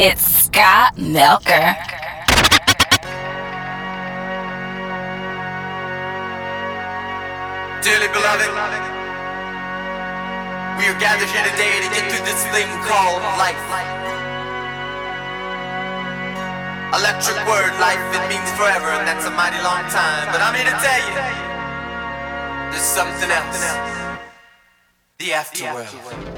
It's Scott Melker. Dearly beloved, we are gathered here today to get through this thing called life. Electric word, life, it means forever, and that's a mighty long time. But I'm here to tell you, there's something else. The afterworld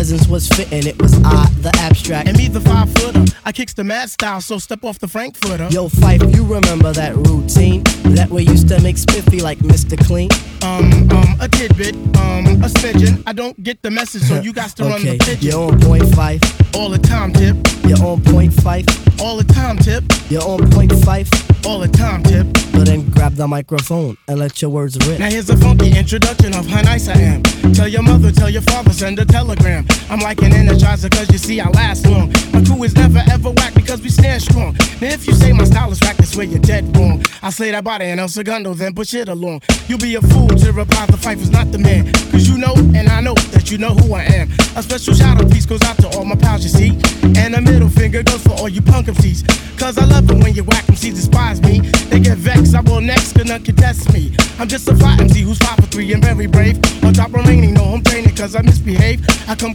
Presence was fitting. It was I, the abstract. And me, the five footer. I kicks the mad style, so step off the Frankfurter. Yo, Phife, you remember that routine? That we used to make spiffy like Mr. Clean? Um, um, a tidbit, um, a smidgen. I don't get the message, so you got to okay. run the pigeon. You're on point Phife. All the time, tip. You're on point Phife. All the time, tip. You're on point Phife. All the time, tip. But then grab the microphone and let your words rip. Now here's a funky introduction of how nice I am. Tell your mother, tell your father, send a telegram. I'm like an energizer, cause you see I last long. My crew is never ever whack because we stand strong. Now if you say my style is whack, that's where you're dead wrong. I slay that body and El Segundo, then push it along. You'll be a fool to reply the Phife is not the man. Cause you know, and I know that you know who I am. A special shout out piece goes out to all my pals, you see. And a middle finger goes for all you punk MCs. Cause I love it when you whack MCs despise me. They get vexed, I will next, cause none can test me. I'm just a fly MC who's five for three and very brave. On top remaining, no home training cause I misbehave. I come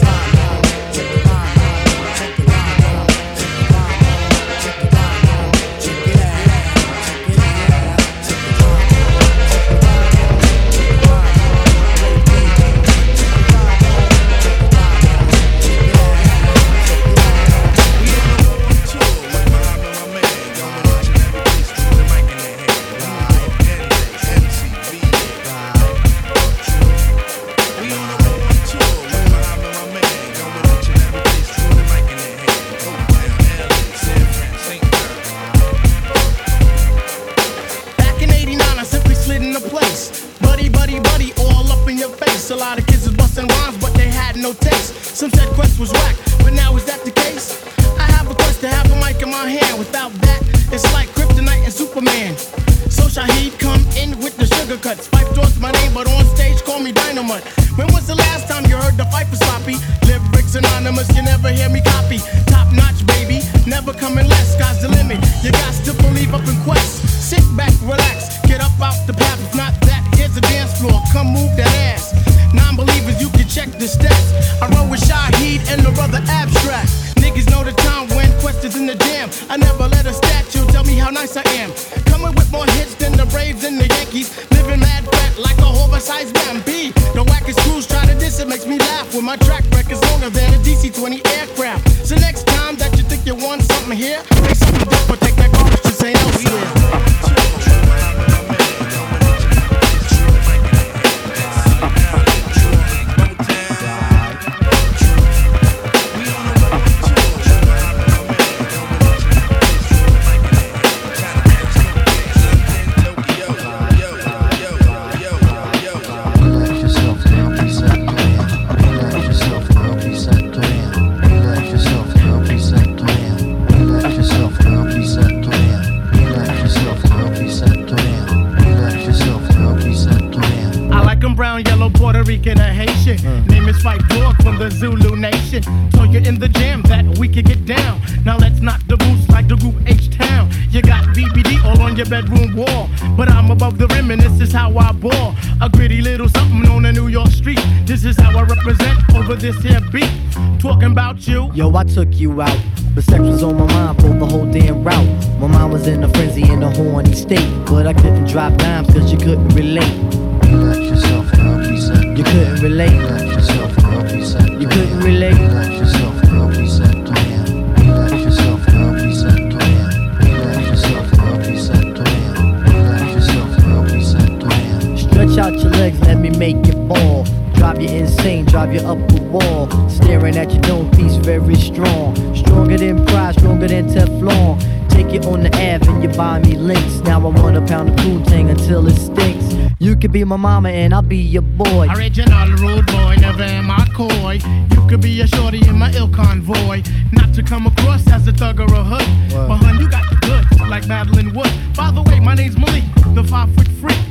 up in quest. How I represent over this here beat. Talking about you. Yo, I took you out. But sex was on my mind for the whole damn route. My mind was in a frenzy in a horny state. But I couldn't drop dimes cause you couldn't relate. Relax yourself, girl, please set You couldn't relate. Relax yourself, girl, please set You couldn't relate. Relax yourself, girl, please set to him. Relax yourself, girl, please set. Relax yourself, girl, please set to him. Relax yourself, girl, please set to him. Stretch out your legs, let me make you fall. Drive you insane, drive you up the wall. Staring at your dome piece, very strong. Stronger than pride, stronger than Teflon. Take it on the Ave and you buy me links. Now I want a pound of Poontang until it stinks. You could be my mama and I'll be your boy. Original rude boy, never am I coy. You could be a shorty in my ill convoy. Not to come across as a thug or a hood. But hun, you got the goods, like Madeline Wood. By the way, my name's Malik, the five foot freak.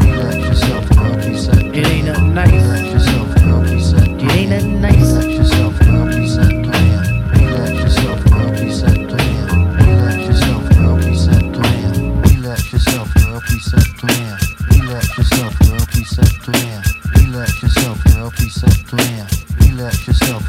Relax yourself, girl, please set It ain't nothing nice. Relax yourself, girl, please set It ain't nothing nice. Relax yourself, girl, please set Relax yourself, girl, please set Relax yourself, girl, Relax yourself, girl, please set Relax yourself, girl, Relax yourself, girl, please set Relax yourself,